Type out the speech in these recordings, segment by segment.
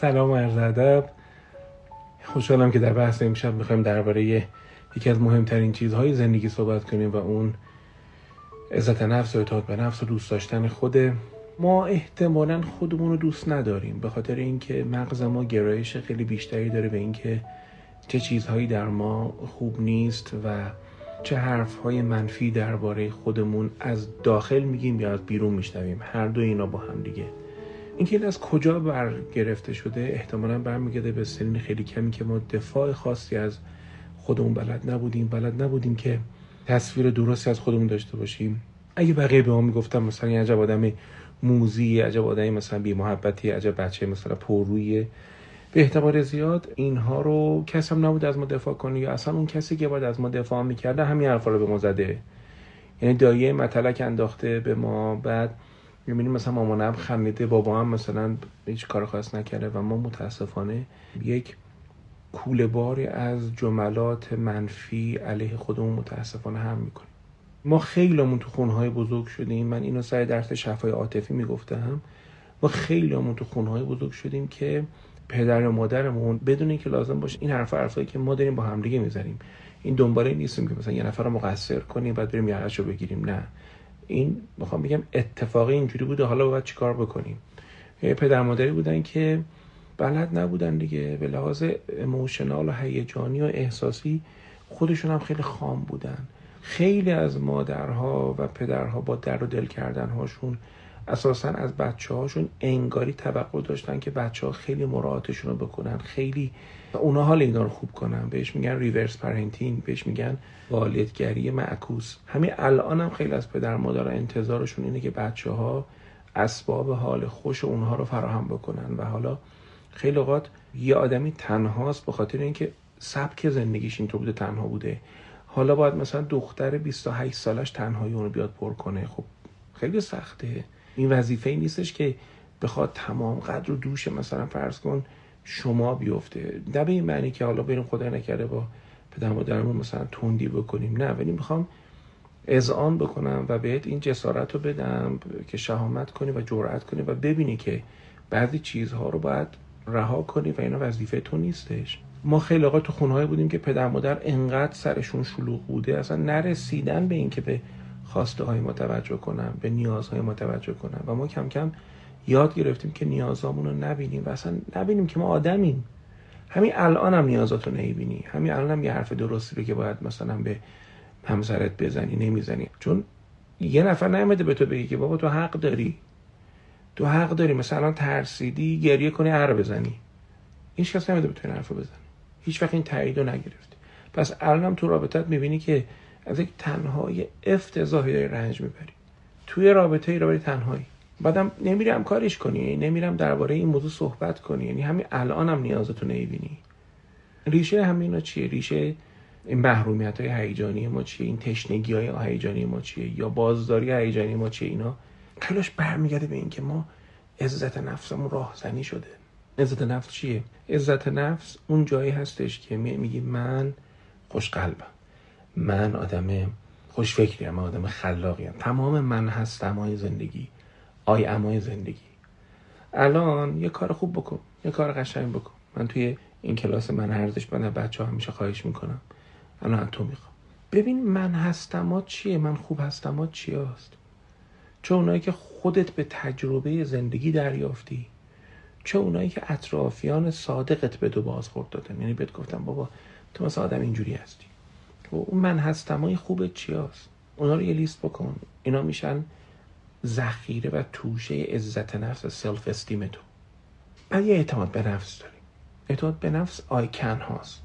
سلام عرض ادب. خوشحالم که در بحث امشب می‌خوایم درباره یکی از مهمترین چیزهای زندگی صحبت کنیم و اون عزت نفس و اطاعت به نفس و دوست داشتن خوده ما احتمالا خودمون رو دوست نداریم به خاطر اینکه مغز ما گرایش خیلی بیشتری داره به اینکه چه چیزهایی در ما خوب نیست و چه حرفهای منفی درباره خودمون از داخل میگیم یا از بیرون میشنویم. هر دو اینا با هم دیگه. اینکه این از کجا برگرفته شده احتمالا برمیگرده به سنین خیلی کمی که ما دفاع خاصی از خودمون بلد نبودیم. بلد نبودیم که تصویر درستی از خودمون داشته باشیم. اگه بقیه به ما می‌گفتم مثلا یه عجب آدم موزی عجب آدمی مثلا بی محبتی عجب بچه مثلا پررویه. به احتمال زیاد اینها رو کس هم نبود از ما دفاع کنه یا اصلا اون کسی که باید از ما دفاع می‌کرده همین حرفا رو به ما زده. یعنی دایه متلک انداخته به ما بعد می‌بینیم مثلا مامانم خمیده بابا هم مثلا هیچ کار خاص نکرده و ما متاسفانه یک کوله باری از جملات منفی علیه خودمون متاسفانه هم می‌کنیم. ما خیلیمون تو خونهای بزرگ شدیم. من اینو سر درس شفای عاطفی می‌گفتم. ما خیلیمون تو خونهای بزرگ شدیم که پدر و مادرمون بدون اینکه لازم باشه این حرف حرفایی که ما داریم با همدیگه می‌زنیم. این دنباله نیستیم که مثلا یه نفر رو مقصر کنیم بعد بریم یقش رو بگیریم. نه. این می‌خوام بگم اتفاقی اینجوری بوده. حالا باید چیکار بکنیم؟ پدر مادری بودن که بلد نبودن دیگه. به لحاظ اموشنال و هیجانی و احساسی خودشون هم خیلی خام بودن. خیلی از مادرها و پدرها با در و دل کردن هاشون اساسا از بچه هاشون انگاری توقع داشتن که بچه ها خیلی مراعاتشون رو بکنن خیلی اونا حال اینا رو خوب کنن. بهش میگن reverse parenting بهش میگن والدگری معکوس. همین الان هم خیلی از پدر مادر انتظارشون اینه که بچه ها اسباب حال خوش اونها رو فراهم بکنن و حالا خیلی اوقات یه آدمی تنهاست به خاطر اینکه سبک زندگیش اینطور بوده تنها بوده. حالا باید مثلا دختر 28 سالش تنهایی اونو بیاد پر کنه. خب خیلی سخته. این وظیفه ای نیستش که بخواد تمام قدر و دوش مثلا فرض کن شما بیفته. نه به این معنی که حالا بریم خدا نکرده با پدر مادرمون مثلا تندی بکنیم. نه ولی می‌خوام اذعان بکنم و بهت این جسارت رو بدم که شهامت کنی و جرأت کنی و ببینی که بعضی چیزها رو باید رها کنی و اینا وظیفه تو نیستش. ما خیلی آقا تو خونهایی بودیم که پدر مادر انقدر سرشون شلوغ بوده اصلا نرسیدن به اینکه به خواسته های ما توجه کنن به نیازهای ما توجه کنن و ما کم کم یاد گرفتیم که نیازامون رو نبینیم و اصلا نبینیم که ما آدمیم. همین الان هم نیازاتو نمی‌بینی. همین الان هم یه حرف درستی رو که باید مثلا به همسرت بزنی نمی‌زنی. چون یه نفر نیامده به تو بگی که بابا تو حق داری. تو حق داری. مثلا ترسیدی گریه کنی هر بزنی. هیچ کس نمیده به تو این حرف بزنی هیچ وقت این تایید رو نگرفتی. پس الان هم تو رابطت می‌بینی که از یک تنهایی افتضاحی داری رنج می‌بری. توی رابطه ای رابطه تنهایی. بعدم نمیرم کارش کنی نمیرم درباره این موضوع صحبت کنی یعنی همین الان هم نیازتو نمی‌بینی. ریشه همینا چیه؟ ریشه این محرومیت های هیجانی ما چیه؟ این تشنگی های هیجانی ما چیه؟ یا بازداری هیجانی ما چیه؟ اینا خیلیش برمیگرده به اینکه ما عزت نفسمون راهزنی شده. عزت نفس چیه؟ عزت نفس اون جایی هستش که میگی من خوش قلبم من آدم خوش فکریم من آدم خلاقیم. تمام من هستم های زندگی. آی امای زندگی. الان یه کار خوب بکن یه کار قشنگ بکن. من توی این کلاس من ارزش بنده بچه ها همیشه خواهش می‌کنم. الان تو می‌خوام. ببین من هستم چیه؟ من خوب هستم چی هست؟ چه اونایی که خودت به تجربه زندگی دریافتی. چه اونایی که اطرافیان صادقت به دو بازخورد دادن. یعنی بهت گفتم بابا تو مثل آدم اینجوری هستی. و اون من هستمای خوبت چی هست اونا رو یه لیست بکن. اینا میشن ذخیره و توشه عزت نفس سلف استیم تو. بعد یه اعتماد به نفس داریم. اعتماد به نفس آیکن هاست.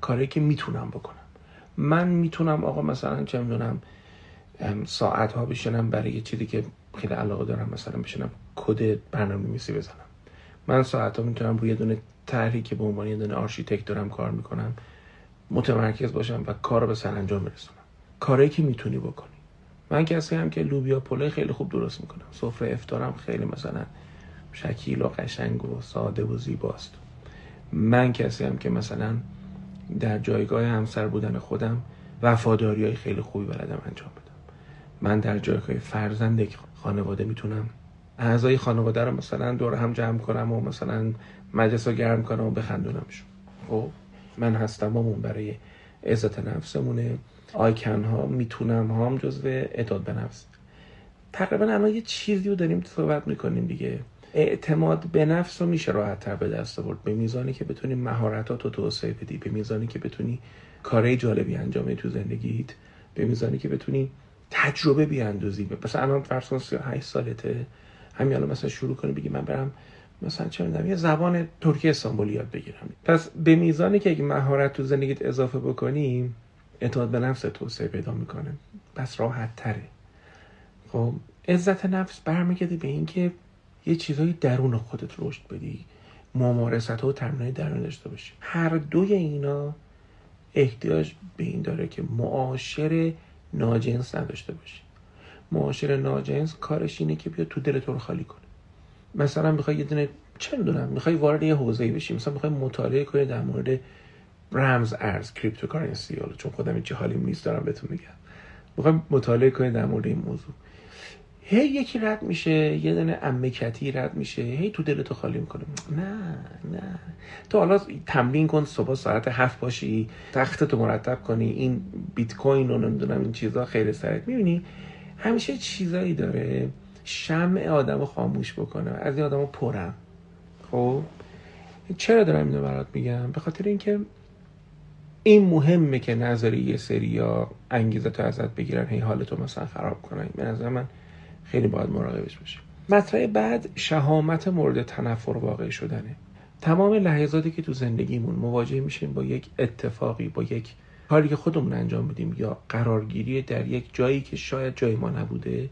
کاری که می‌تونم بکنم. من می‌تونم آقا مثلا چه می‌دونم ساعت ها بشنم برای یه چیزی که خیلی علاقه دارم مثلا بشنم کد برنامه نویسی بزنم. من ساعت ها می‌تونم روی دونه طرحی که به عنوان یه دونه آرشیتکت دارم کار می‌کنم متمرکز باشم و کار رو به سرانجام برسونم. کاری که می‌تونی بکنی. من کسی هستم که لوبیا پلو خیلی خوب درست می‌کنم. سفره افطارم خیلی مثلا شکیل و قشنگ و ساده و زیباست. من کسی هم که مثلا در جایگاه همسر بودن خودم وفاداری های خیلی خوبی بلدم انجام بدم. من در جایگاه فرزند خانواده می‌تونم اعضای خانواده رو مثلا دور هم جمع کنم و مثلا مجلس گرم کنم و بخندونمشون. خب؟ من هستم همون برای عزت نفسمونه. آیکن ها می‌تونم ها هم جزو اعداد به نفس. تقریبا الان یه چیزی رو داریم صحبت می‌کنیم دیگه. اعتماد به نفس رو میشه راحت تر به دست آورد. به میزانی که بتونی مهارتات رو توسعه بدی به میزانی که بتونی کارهای جالبی انجام تو زندگیت به میزانی که بتونی تجربه بیاندازی مثلا الان فرض کن 38 سالته. همین الان مثلا شروع کنی بگی من برم مثلا چه می‌دونم یه زبان ترکی استانبولی یاد بگیرم. پس به میزانی که اگه مهارت تو زندگیت اضافه بکنی اعتماد به نفس توسعه پیدا می‌کنه. پس راحت تره خب عزت نفس برمیگرده به اینکه یه چیزایی درون خودت رشد بدی ممارست ها و تمرین درون داشته باشی. هر دوی اینا احتیاج به این داره که معاشر ناجنس نداشته باشی. معاشر ناجنس کارش اینه که بیا تو دل تو رو خالی کنه مثلا می‌خوای یه دونه چه می‌دونم می‌خوای وارد یه حوزه‌ای بشی. مثلا می‌خوای مطالعه کنی در مورد رمز ارز cryptocurrency حالا چون خودم چه حالیم نیست دارم بهتون میگم. می‌خوای مطالعه کنی در مورد این موضوع. هی یکی رد میشه یه دونه امکتی رد میشه. هی تو دلتو خالی می‌کنه. نه نه. تو حالا تمرین کن صبح ساعت هفت باشی تخت تو مرتب کنی این بیت کوین رو نمی‌دونم این چیزا خیلی سرت می‌بینی؟ همیشه چیزایی داره. شمع آدم رو خاموش بکنه از این آدم پرم. خب؟ چرا دارم اینو برات میگم؟ به خاطر اینکه این مهمه که نظری یه سری یا انگیزه تو ازت بگیرن هی حالتو مثلا خراب کنن. به نظر من خیلی باید مراقبش باشیم مطرح بعد شهامت مورد تنفر واقع شدنه. تمام لحظاتی که تو زندگیمون مواجه میشیم با یک اتفاقی با یک کاری که خودمون انجام بدیم یا قرارگیری در یک جایی که شاید جای ما نبوده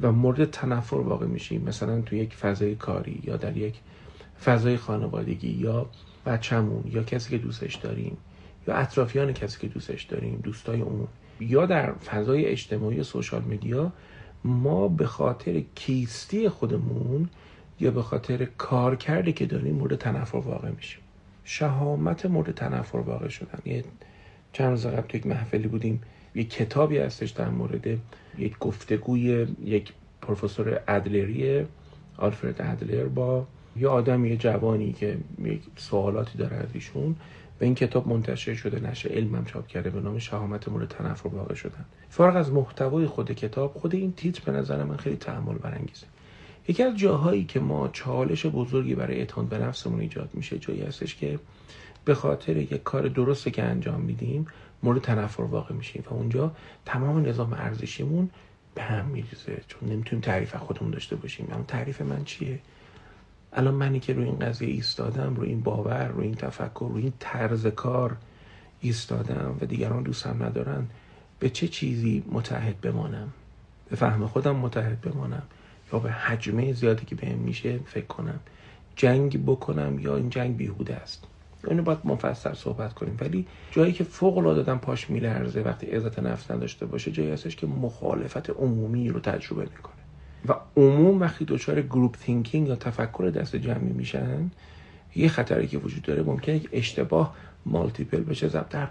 و مورد تنفر واقع میشیم مثلا تو یک فضای کاری یا در یک فضای خانوادگی یا بچهمون یا کسی که دوستش داریم یا اطرافیان کسی که دوستش داریم دوستای اون یا در فضای اجتماعی سوشال میدیا ما به خاطر کیستی خودمون یا به خاطر کار کرده که داریم مورد تنفر واقع میشیم. شهامت مورد تنفر واقع شدن. یه چند روز قبل تو یک محفلی بودیم. یک کتابی هستش در مورد یک گفتگوی یک پروفسور ادلری آلفرد ادلر با یه آدم یه جوانی که یک سوالاتی داره از ایشون. و این کتاب منتشر شده نشه علمم چاپ کرده به نام شهامت مورد تنفر واقع شدن. فارغ از محتوای خود کتاب خود این تیتر به نظر من خیلی تحمل برانگیزه. یکی از جاهایی که ما چالش بزرگی برای اعتماد به نفسمون ایجاد میشه جایی هستش که به خاطر یک کار درستی که انجام میدیم مورد تنفر واقع میشیم و اونجا تمام نظام ارزشیمون به هم میریزه چون نمی‌تونیم تعریف خودمون داشته باشیم. اما تعریف من چیه؟ الان منی که روی این قضیه ایستادم روی این باور روی این تفکر روی این طرز کار ایستادم و دیگران دوستم ندارن به چه چیزی متحد بمانم؟ به فهم خودم متحد بمانم یا به حجمه زیادی که بهم میشه فکر کنم؟ جنگ بکنم یا این جنگ بیهوده است؟ اینو باید مفصل صحبت کنیم. ولی جایی که فوق العاده پاش میلرزه وقتی عزت نفس نداشته باشه جایی هستش که مخالفت عمومی رو تجربه می‌کنه. و عموم وقتی دچار group thinking یا تفکر دست جمعی میشن یه خطری که وجود داره ممکنه یک اشتباه multiple بشه ضرب در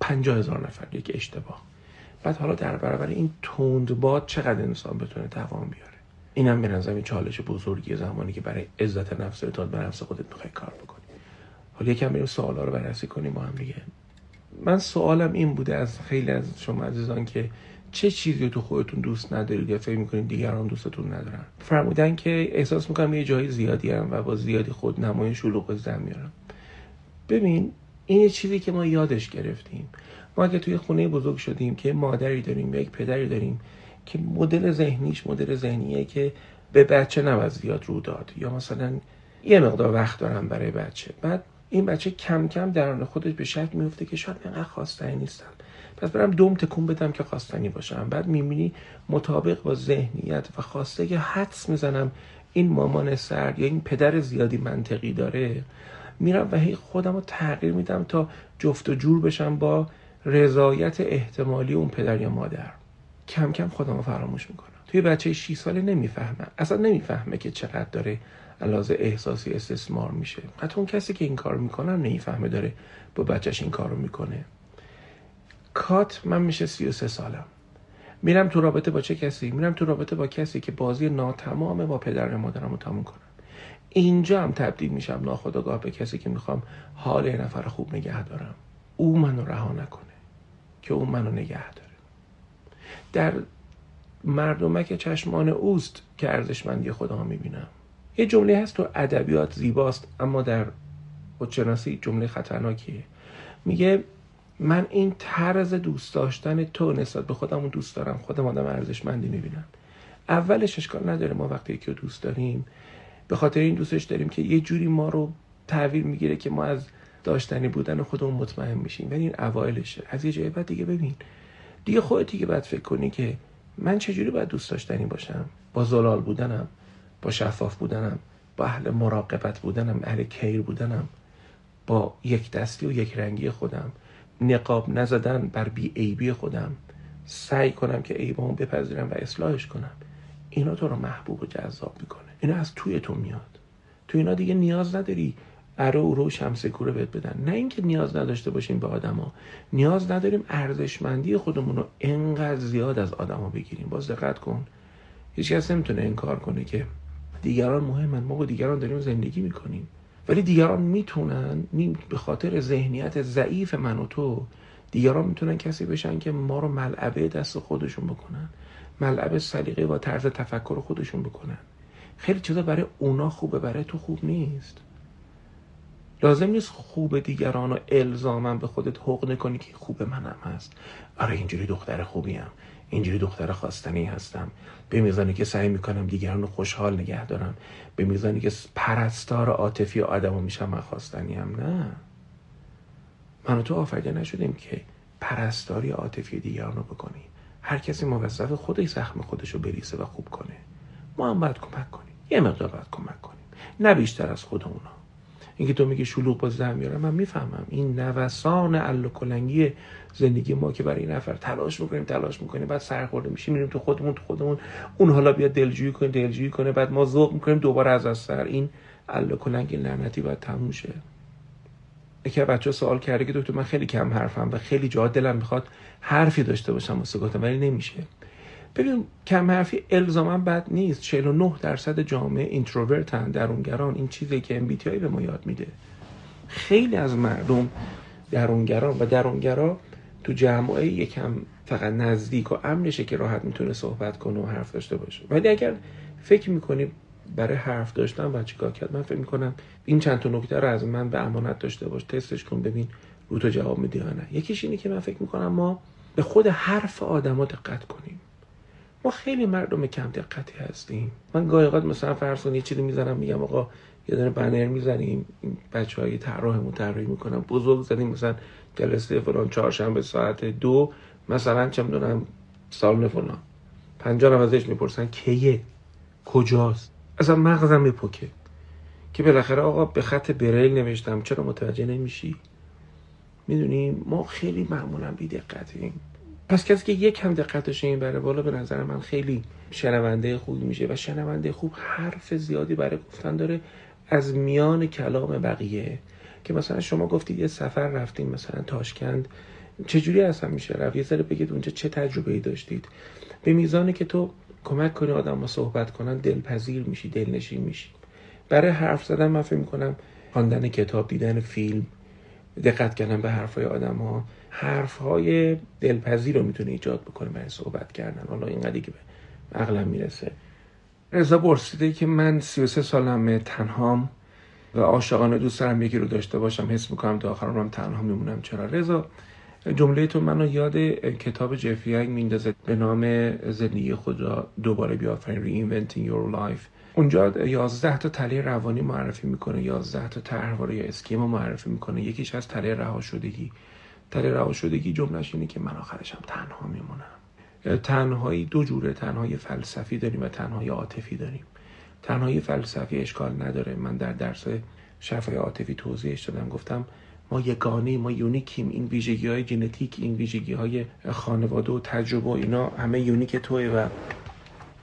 پنجاه هزار نفر یک اشتباه. بعد حالا در برابر این باد چقدر انسان بتونه دوام بیاره؟ اینم به نظر چالش بزرگی زمانی که برای عزت نفس اعتماد به نفس خودت می‌خوای کار بکنی. حالا یکم بریم سوالا رو بررسی کنیم با هم دیگه. من سوالم این بوده از خیلی از شما عزیزان که چه چیزی تو خودتون دوست ندارید یا فکر می‌کنید دیگران دوستتون ندارن؟ فرمودن که احساس می‌کنم یه جای زیادی هم و با زیادی خود نمای شلوغ زن میارم ببین این چیزی که ما یادش گرفتیم. ما اگه توی خونه بزرگ شدیم که مادری داریم یک پدری داریم که مدل ذهنیش مدل ذهنیه که به بچه نباید زیاد رو داد. یا مثلا یه مقدار وقت دارم برای بچه. بعد این بچه کم کم درون خودش به شک میفته که شاید اینقدر خواستنی نیستم پس برم دوم تکون بدم که خواستنی باشم. بعد می‌بینی مطابق با ذهنیت و خواسته که حدس می‌زنم این مامان سرد یا این پدر زیادی منطقی داره میرم و هی خودم رو تغییر میدم تا جفت و جور بشم با رضایت احتمالی اون پدر یا مادر. کم کم خودم رو فراموش می‌کنم. توی بچه 6 ساله نمی‌فهمه اصلا نمی‌فهمه که چقدر داره علاوه احساسی استثمار میشه. حتی اون کسی که این کار می‌کنه نمی‌فهمه داره با بچهش این کار رو می‌کنه. کات من میشه 33 سالم. میرم تو رابطه با چه کسی؟ میرم تو رابطه با کسی که بازی ناتمامه با پدر مادرم رو تموم کنم. اینجا هم تبدیل میشم ناخداگاه به کسی که می‌خوام حال یه نفر خوب نگه دارم. او منو رها نکنه که او منو نگه داره. در مردمک چشمان اوست که ارزشمندی خدا می‌بینم. یه جمله هست تو ادبیات زیباست اما در خودشناسی جمله خطرناکیه. میگه من این طرز دوست داشتن تو نسبت به خودمون دوست دارم. خودم آدم ارزشمندی می‌بینم. اولش اشکال نداره ما وقتی که دوست داریم به خاطر این دوستش داریم که یه جوری ما رو تحویل می‌گیره که ما از داشتنی بودن خودمون مطمئن میشیم. ولی این اوایلشه. از یه جای بعد دیگه ببین. دیگه خودت دیگه باید فکر کنی که من چجوری باید دوست داشتنی باشم؟ با زلال بودنم. با شفاف بودنم با اهل مراقبت بودنم اهل کیر بودنم با یک دستی و یک رنگی خودم نقاب نزدن بر بی عیبی خودم سعی کنم که عیبامو بپذیرم و اصلاحش کنم. اینا تو رو محبوب و جذاب می‌کنه. اینا از توی تو میاد. تو اینا دیگه نیاز نداری ارو رو شمس کوره بهت بدن. نه اینکه نیاز نداشته باشیم به آدما. نیاز نداریم ارزشمندی خودمون رو انقدر زیاد از آدما بگیریم. باز دقت کن. هیچ کس نمی‌تونه انکار کنه که دیگران مهمن. ما با دیگران داریم زندگی می‌کنیم. ولی دیگران می‌تونن به خاطر ذهنیت ضعیف من و تو دیگران می‌تونن کسی بشن که ما رو ملعبه دست خودشون بکنن. ملعبه سلیقه و طرز تفکر خودشون بکنن. خیلی چیزا برای اونا خوبه برای تو خوب نیست. لازم نیست خوب دیگران رو الزاما به خودت حق نکنی که خوب منم هست. آره اینجوری دختر خوبیم. اینجوری دختر خواستنی هستم. به میزانی که سعی می‌کنم دیگران رو خوشحال نگه دارم. به میزانی که پرستار عاطفی آدم میشم من خواستنی هم نه. من و تو آفریده نشدیم که پرستاری عاطفی دیگران رو بکنیم هر کسی موظف خودش زخم خودش رو بریسه و خوب کنه. ما هم باید کمک کنیم. یه مقدار باید کمک کنیم. نه بیشتر از خود اینکه تو میگی شلوغ باز در میاره من می‌فهمم. این نوسان ال کلنگی زندگی ما که برای این نفر تلاش می‌کنیم تلاش می‌کنیم بعد سرخورده میشیم میریم تو خودمون تو خودمون اون حالا بیاد دلجویی کنه دلجویی کنه بعد ما ذوق می‌کنیم دوباره از از سر این ال کلنگ لعنتی باید تموم شه. یکی بچه سوال کرده که دکتر من خیلی کم حرفم و خیلی جا دلم می‌خواد حرفی داشته باشم واسه گفتن ولی نمیشه. ببین کم حرفی الزاما بد نیست. 49 درصد جامعه اینتروورتن درونگران. این چیزی که ام به ما یاد میده. خیلی از مردم درونگران و درونگرا تو جمعه یکم فقط نزدیک و امنشه که راحت می‌تونه صحبت کنه و حرف داشته باشه. ولی اگر فکر می‌کنی برای حرف داشتن و چیکار کرد من فکر می‌کنم این چند تا نکته رو از من به امانت داشته باش. تستش کن ببین رو تو جواب میدی یا نه. یکیش اینه که من فکر می‌کنم ما به خود حرف آدما دقت کنیم. ما خیلی مردم کم دقتی هستیم. من گاهی اوقات مثلا فرض یه چیزی می‌زنم میگم آقا یه دونه بنر می‌زنیم بچه های طراحمون طراحی می‌کنم بزرگ زدیم مثلا جلسه فلان چهارشنبه ساعت دو مثلا چه می‌دونم سال فلان. پنجاه نم ازش می‌پرسن کیه؟ کجاست؟ اصلا مغزم میپکه که بالاخره آقا به خط بریل نوشتم چرا متوجه نمیشی؟ می‌دونیم ما خیلی معمولا بی دقتیم پس کسی که یک هم دقتش این بره بالا به نظر من خیلی شنونده خوبی میشه و شنونده خوب حرف زیادی برای گفتن داره از میان کلام بقیه. که مثلا شما گفتید یه سفر رفتیم مثلا تاشکند. چجوری اصلا میشه رفت؟ یه ذره بگید اونجا چه تجربه ای داشتید؟ به میزانی که تو کمک کنی آدم صحبت کنن دلپذیر میشی دلنشین میشی. برای حرف زدن من فکر می‌کنم خواندن کتاب دیدن فیلم دقت کردن به حرفای آدم ها حرف های دلپذیر رو می‌تونه ایجاد بکنه برای صحبت کردن. حالا اینقدری که به عقلم می‌رسه. رضا برسیده که من 33 سالمه تنهام و عاشقانه دوست دارم یکی رو داشته باشم حس می‌کنم تا آخر عمرم تنها میمونم. چرا؟ رضا جمله تو منو یاد کتاب جفری میندازه به نام زندگی خود را دوباره بیافرین Reinventing Your Life. اونجا 11 تا تله روانی معرفی می‌کنه 11 تا طرحواره یا اسکیما معرفی می‌کنه. یکیش از تله رها شدگی تله رها شدگی جملهش اینه که من آخرشم تنها میمونم. تنهایی دو جوره تنهایی فلسفی داریم و تنهایی عاطفی داریم. تنهایی فلسفی اشکال نداره. من در درس شفای عاطفی توضیحش دادم گفتم ما یگانه ما یونیکیم. این ویژگی های ژنتیک این ویژگی های خانواده و تجربه و اینا همه یونیک توی و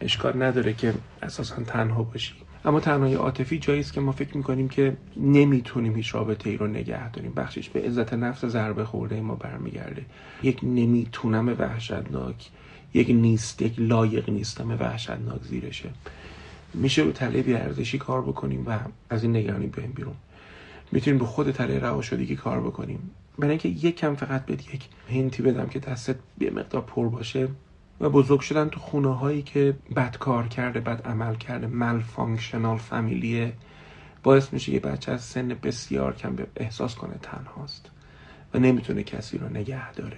اشکال نداره که اساسا تنها باشی اما تنهایی عاطفی جایی است که ما فکر می‌کنیم که نمی‌تونیم هیچ رابطه ای رو نگه داریم. بخشش به عزت نفس ضربه خورده ما برمیگرده. یک نمی‌تونم وحشتناک یک نیست یک لایق نیستم وحشتناک زیرشه. میشه رو تله بیارزشی کار بکنیم و از این نگرانی بریم بیرون. می‌تونیم رو خود تله شدگی کار بکنیم. برای اینکه یک کم فقط بهت یک hint ی بدم که دستت یه مقدار پر باشه و بزرگ شدن تو خونه هایی که بد کار کرده بد عمل کرده malfunctional family ه باعث میشه یه بچه از سن بسیار کم به احساس کنه تنهاست و نمی‌تونه کسی رو نگه داره.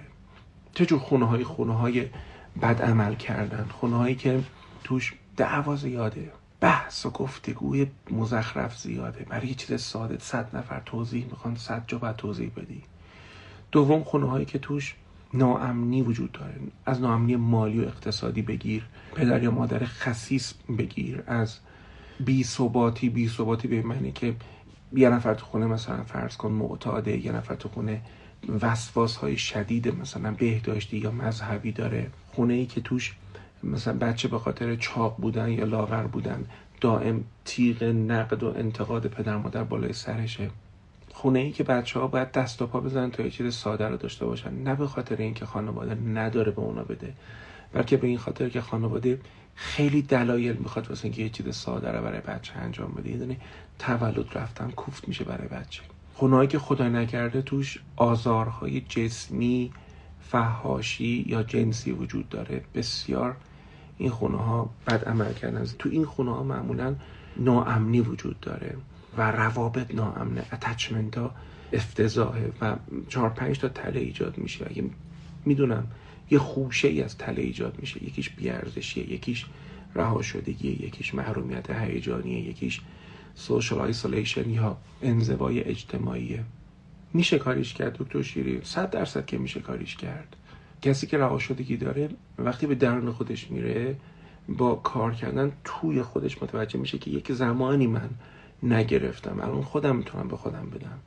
چه جور خونه های خونه های بد عمل کردن. خونه هایی که توش دعوا زیاده بحث و گفتگوی مزخرف زیاده. برای یه چیز ساده صد نفر توضیح می‌خوان صد جا باید توضیح بدی. دوم خونه هایی که توش ناامنی وجود داره. از ناامنی مالی و اقتصادی بگیر پدر یا مادر خصیص بگیر. از بی ثباتی بی ثباتی به معنی که یه نفر تو خونه مثلا فرض کن معتاده یه نفر تو خونه وسواس های شدید مثلا بهداشتی یا مذهبی داره. خونه ای که توش مثلا بچه به خاطر چاق بودن یا لاغر بودن دائم تیغ نقد و انتقاد پدر مادر بالای سرشه. خونه ای که بچه ها باید دست و پا بزنن تا یه چیز ساده رو داشته باشن. نه به خاطر اینکه خانواده نداره به اونا بده بلکه به این خاطر که خانواده خیلی دلایل می‌خواد واسه اینکه یه چیز ساده رو برای بچه انجام بده. یعنی تولد رفتن کوفت میشه برای بچه. خونهایی که خدا نکرده توش آزارهای جسمی فهاشی یا جنسی وجود داره. بسیار این خونه ها بد عمل کردن. تو این خونه ها معمولا ناامنی وجود داره و روابط ناامنه. اتچمنت ها افتضاحه و چهار پنج تا تله ایجاد میشه. اگه می‌دونم یه خوشه ای از تله ایجاد میشه. یکیش بیارزشیه یکیش رها شدگیه یکیش محرومیت هیجانیه یکیش سوشال آیسولیشن یا انزوای اجتماعیه. میشه کاریش کرد دکتر شیری؟ صد درصد که میشه کاریش کرد. کسی که رها شدگی داره وقتی به درون خودش میره با کار کردن توی خودش متوجه میشه که یک زمانی من نگرفتم. الان خودم می‌تونم به خودم بدم.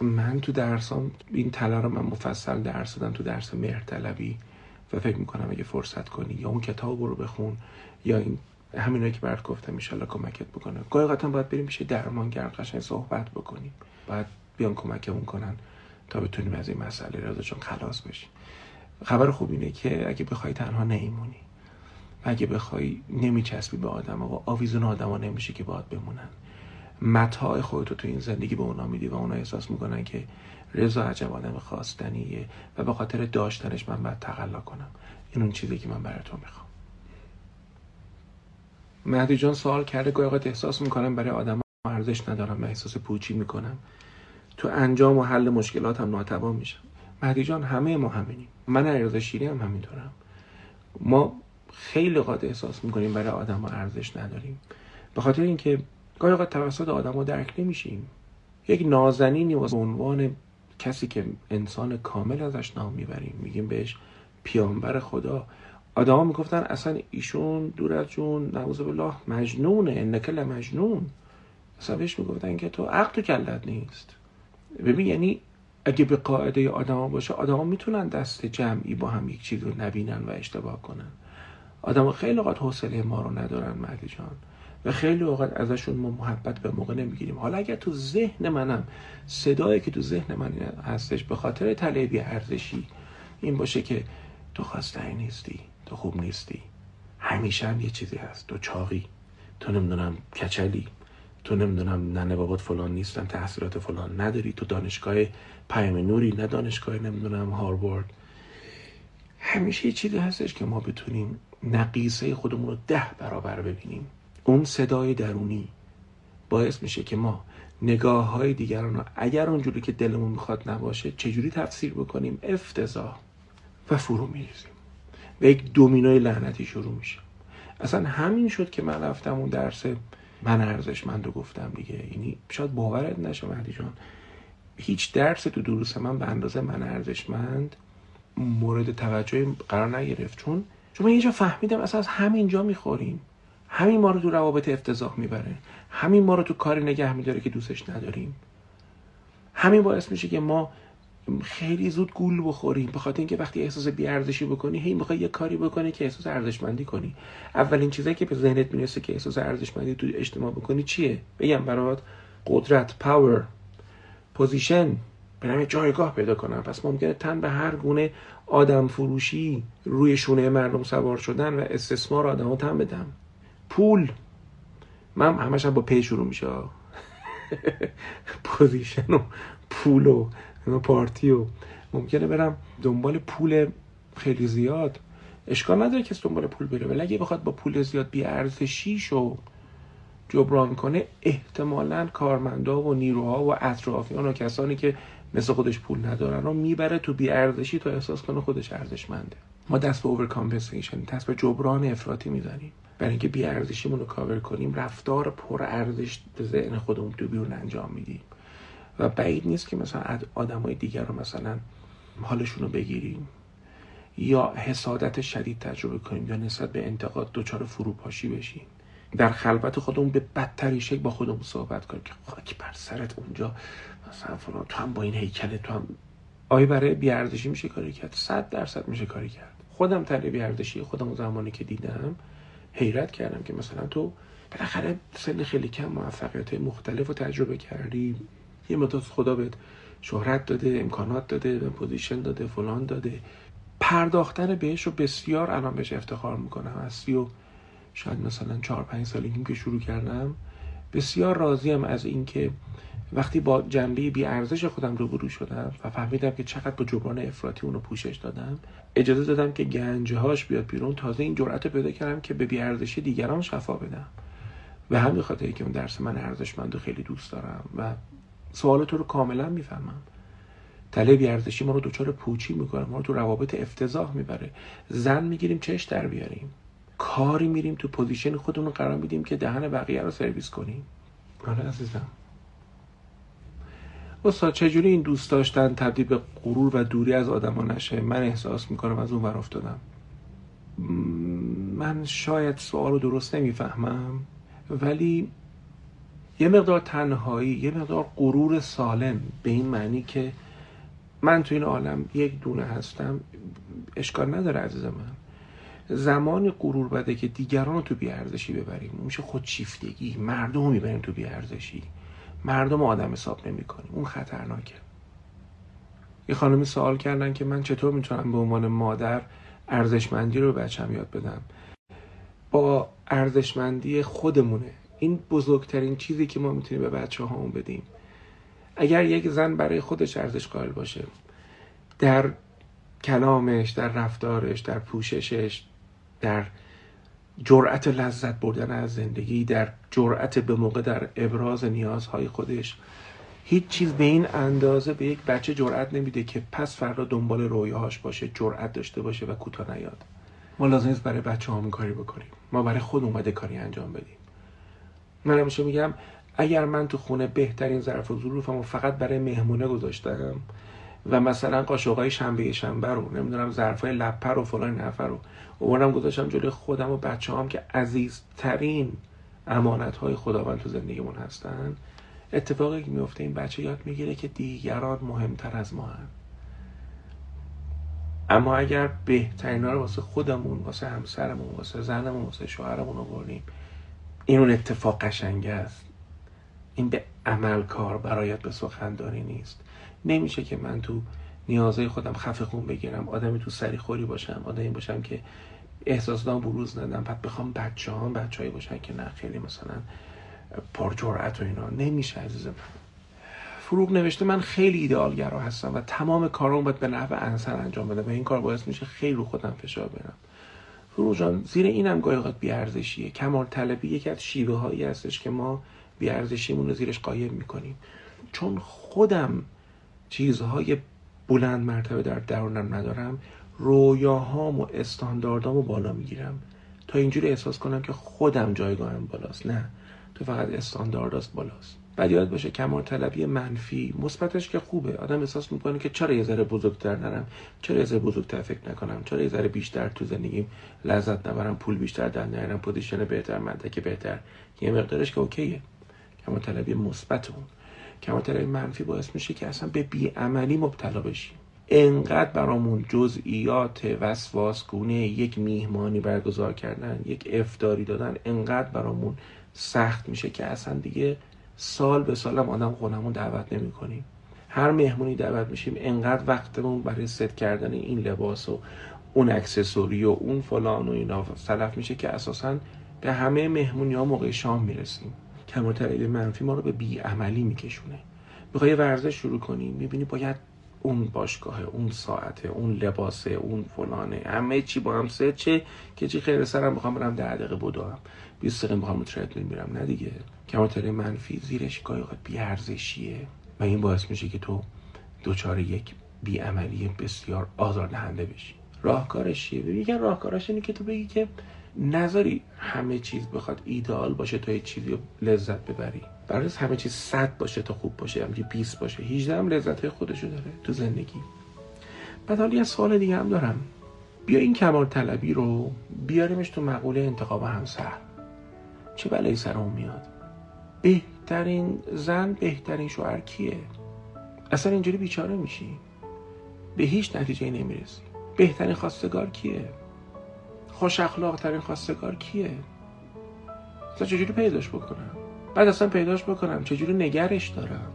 من تو درسام این تله رو من مفصل درس دادم تو درس مهرطلبی و فکر می‌کنم اگه فرصت کنی یا اون کتاب رو بخون یا این همینایی که برات گفتم ان کمکت بکنه. گاهی باید بریم میشه درمانگر قشنگ صحبت بکنیم. باید بیان کمکمون کنن تا بتونیم از این مسئله رضا چون خلاص بشیم. خبر خوب اینه که اگه بخوای تنها نیمونی اگه بخوای نمیچسبی به آدم و آویزون آدما نمیشه که باید بمونن. متاع خودتو تو این زندگی به اونا میدی و اونا احساس می‌کنن که رضا عجب آدم خواستنیه و به خاطر داشتنش من باید تقلا کنم. این اون چیزی که من برای تو می‌خوام. مهدی جان سوال کرده گاهی احساس می‌کنم برای آدم ارزش ندارم و احساس پوچی می‌کنم. تو انجام و حل مشکلات هم ناتوان میشم. مهدی جان همه ما همینیم. من ارزش شیری هم همینطورم. ما خیلی قاد احساس می‌کنیم برای آدم ارزش نداریم. به خاطر اینکه گاهی اوقات توسط آدم درک نمیشیم. یک نازنینی و عنوان کسی که انسان کامل ازش نام می‌بریم. میگیم بهش پیامبر خدا. آدما می‌گفتن اصلا ایشون دور از جون نعوذ بالله مجنونه انک مجنون اصلا بهش می‌گفتن که تو عقل تو کلت نیست. ببین یعنی اگه به قاعده آدما باشه آدما می‌تونن دست جمعی با هم یک چیز رو نبینن و اشتباه کنن. آدما خیلی اوقات حوصله ما رو ندارن مهدی جان. و خیلی اوقات ازشون ما محبت به موقع نمی‌گیریم. حالا اگر تو ذهن منم صدایی که تو ذهن من هستش به خاطر طلبی ارزشی این باشه که تو خواستنی نیستی تو خوب نیستی. همیشه هم یه چیزی هست. تو چاقی. تو نمی‌دونم کچلی. تو نمی‌دونم ننه بابات فلان نیستن تحصیلات فلان نداری تو دانشگاه پیام نوری نه دانشگاه نمی‌دونم هاروارد. همیشه یه چیزی هستش که ما بتونیم نقیصه خودمون رو ده برابر ببینیم. اون صدای درونی باعث میشه که ما نگاه های دیگران رو اگر اونجوری که دلمون می‌خواد نباشه چجوری تفسیر بکنیم؟ افتضاح. و فرو میریزیم. و یک دومینوی لعنتی شروع میشه. اصلا همین شد که من رفتم اون درس من ارزشمند رو گفتم دیگه. یعنی شاید باورت نشه مهدی جان. هیچ درس تو دروس من به اندازه من ارزشمند مورد توجه قرار نگرفت. چون چون من یه جا فهمیدم اصلا از همینجا می‌خوریم. همین ما رو تو روابط افتضاح می‌بره. همین ما رو تو کاری نگه میداره که دوستش نداریم. همین باعث میشه که ما خیلی زود گول بخوریم به خاطر اینکه وقتی احساس بیارزشی بکنی هی می‌خوای یه کاری بکنی که احساس ارزشمندی کنی. اولین چیزی که به ذهنت می‌رسه که احساس ارزشمندی تو اجتماع بکنی چیه؟ بگم برات. قدرت power position برم جایگاه پیدا کنم. پس ممکنه تن به هر گونه آدم فروشی روی شونه مردم سوار شدن و استثمار آدم تن بدم. پول. من همش با P شروع میشه. position و پول و پارتی و ممکنه برم دنبال پول خیلی زیاد. اشکال نداره کسی دنبال پول بره ولی اگه بخواد با پول زیاد بی ارزشیشو جبران کنه احتمالا کارمندا و نیروها و اطرافیان و کسانی که مثل خودش پول ندارن رو می‌بره تو بی ارزشی تا احساس کنه خودش ارزشمنده. ما دست به overcompensation دست به جبران افراطی می‌زنیم. برای اینکه بی ارزشیمون رو کاور کنیم رفتار پر ارزش ذهن خودمون تو بیرون انجام میدیم. و بعید نیست که مثلا آدمای دیگر رو مثلا حالشون رو بگیریم. یا حسادت شدید تجربه کنیم یا نسبت به انتقاد دچار فروپاشی بشیم. در خلوت خودمون به بدترین شکل با خودمون صحبت کنیم که خاک بر سرت اونجا مثلا فلان تو هم با این هیکل تو هم آیا برای بیارزشی میشه کاری کرد. صد درصد میشه کاری کرد. خودم تله بیارزشی خودم زمانی که دیدم حیرت کردم که مثلا تو بالاخره سن خیلی کم موفقیت مختلف رو تجربه کردی. یه مدت خدا بهت شهرت داده امکانات داده position داده فلان داده. پرداختن بهش رو بسیار الان بهش افتخار می‌کنم. از سی و شاید مثلا چهار پنج سالگیم که شروع کردم بسیار راضیم از اینکه وقتی با جنبه بی ارزش خودم روبرو شدم و فهمیدم که چقدر با جبران افراطی اونو پوشش دادم اجازه دادم که گنجهاش بیاد بیرون. تازه این جرأت پیدا کردم که به بی ارزشی دیگران شفا بدم. و همین خاطری که اون درس من ارزشمند و خیلی دوست دارم و سوال تو رو کاملا می‌فهمم. تله بیارزشی ما رو دچار پوچی می‌کنه ما رو تو روابط افتضاح می‌بره. زن می‌گیریم چش در بیاریم. کاری میریم تو position خودمون قرار میدیم که دهن بقیه رو سرویس کنیم. آره عزیزم. استاد چجوری این دوست داشتن تبدیل به غرور و دوری از آدما نشه؟ من احساس می‌کنم از اون ور افتادم. من شاید سوال رو درست نمی‌فهمم ولی یه مقدار تنهایی یه مقدار غرور سالم به این معنی که من تو این عالم یک دونه هستم اشکال نداره عزیز من زمان غرور بده که دیگران رو تو بیارزشی ببریم. میشه خودشیفتگی مردم رو می‌بریم تو بیارزشی. مردم آدم حساب نمی کنیم اون خطرناکه. یه خانمی سوال کردن که من چطور می‌تونم به عنوان مادر ارزشمندی رو بچم یاد بدم؟ با ارزشمندی خودمونه. این بزرگترین چیزی که ما می‌تونیم به بچه هامون بدیم. اگر یک زن برای خودش ارزش قائل باشه در کلامش در رفتارش در پوششش در جرأت لذت بردن از زندگی در جرأت به موقع در ابراز نیازهای خودش هیچ چیز به این اندازه به یک بچه جرأت نمیده که پس فردا دنبال رویاهاش باشه جرأت داشته باشه و کوتاه نیاد. ما لازم نیست برای بچه همون کاری بکنیم. ما برای خود اومده کاری انجام بدیم. من همیشه میگم اگر من تو خونه بهترین ظرف و ظروفمو فقط برای مهمونه گذاشتم و مثلا قاشقای شنبه شنبه رو نمی‌دونم ظرفای لپر و فلان نفر رو اومدم گذاشتم جلوی خودم و بچه هم که عزیزترین امانت های خداوند تو زندگیمون هستن اتفاقی که میفته این بچه یاد می‌گیره که دیگران مهمتر از ما هن. اما اگر بهترین رو واسه خودمون واسه همسرمون واسه زنمون واسه شوهرمون آوردیم این اون اتفاق قشنگه است. این به عمل کار برایت به سخندانی نیست. نمیشه که من تو نیازهای خودم خفه خون بگیرم آدمی تو سری خوری باشم آدمی باشم که احساساتم بروز ندم بعد بخوام بچه هم بچه باشن که نه خیلی مثلا پر جرأت و اینا. نمیشه عزیز من فروغ نوشته من خیلی ایدئالگرا هستم و تمام کارام باید به نحو انسان انجام بدم و این کار باعث میشه خیلی رو خودم فشار برم فروغ جان زیر اینم گاهی اوقات بیارزشیه. کمال طلبی یکی از شیوه هایی هستش که ما بیارزشیمون رو زیرش قایم می‌کنیم. چون خودم چیزهای بلند مرتبه در درونم ندارم رویاهام و استانداردامو بالا می‌گیرم. تا اینجوری احساس کنم که خودم جایگاهم بالاست. نه تو فقط استاندارداست بالاست. بعد یاد باشه کمال طلبی منفی مثبتش که خوبه. آدم احساس می‌کنه که چرا یه ذره بزرگتر نرم؟ چرا یه ذره بزرگتر فکر نکنم؟ چرا یه ذره بیشتر تو زندگیم لذت نبرم؟ پول بیشتر در نیارم؟ position بهتر مدرک بهتر. یه مقدارش که okay ه. کمال طلبی مثبت اون. کمال منفی باعث میشه که اصلا به بیعملی مبتلا بشیم انقدر برامون جزئیات وسواس گونه یک میهمانی برگزار کردن یک افطاری دادن انقدر برامون سخت میشه که اصلا دیگه سال به سالم آدم خونمون دعوت نمی کنیم هر مهمونی دعوت میشیم انقدر وقتمون برای ست کردن این لباس و اون اکسسوری و اون فلان و اینا صرف میشه که اساسا به همه مهمونی ها موقع شام می‌رسیم. کمال منفی ما رو به بیعملی میکشونه. می‌خوای ورزش شروع کنی می‌بینی باید اون باشگاه اون ساعته اون لباسه اون فلانه همه چی با هم ست شه که چی خیر سرم می‌خوام برم ده دقیقه بدوم 20 دقیقه می‌خوام تردمیل میرم. نه دیگه. کماتر منفی زیرش گاهی اوقات بیارزشیه. و این باعث میشه که تو دوچار یک بیعملی بسیار آزاردهنده بشی. راهکارش چیه؟ میگن راهکارش اینه که تو بگی که نظری همه چیز بخواد ایدئال باشه تا یه چیزی لذت ببری. برای همه چیز صد باشه تا خوب باشه همجی 20 باشه. 18 هم لذت خودشو داره تو زندگی. بعد حالا یه سوال دیگه هم دارم. بیا این کمال طلبی رو بیاریمش تو مقوله انتخاب همسر. چه بلایی سر اون میاد؟ بهترین زن بهترین شوهر کیه؟ اصلا اینجوری بیچاره میشی؟ به هیچ نتیجه نمی‌رسی. بهترین خواستگار کیه؟ خوش اخلاق ترین خواستگار کیه؟ اصلا چجوری پیداش بکنم؟ بعد اصلا پیداش بکنم چجوری نگرش دارم.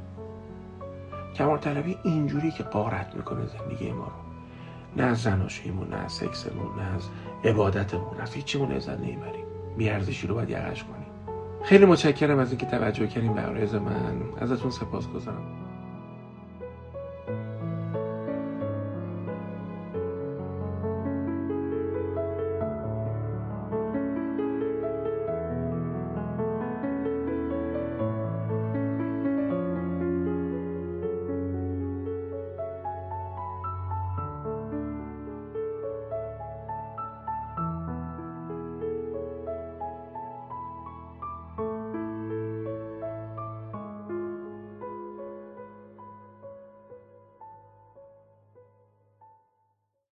کمار طلبی اینجوری که قارت می‌کنه زندگی ما رو. نه از زناشویمون نه از سکسمون نه از عبادتمون از هیچیمون لذت نمی‌بریم. بیارزشی رو باید یقش کنیم. خیلی متشکرم از اینکه توجه کردیم به عرض من. ازتون سپاس گذارم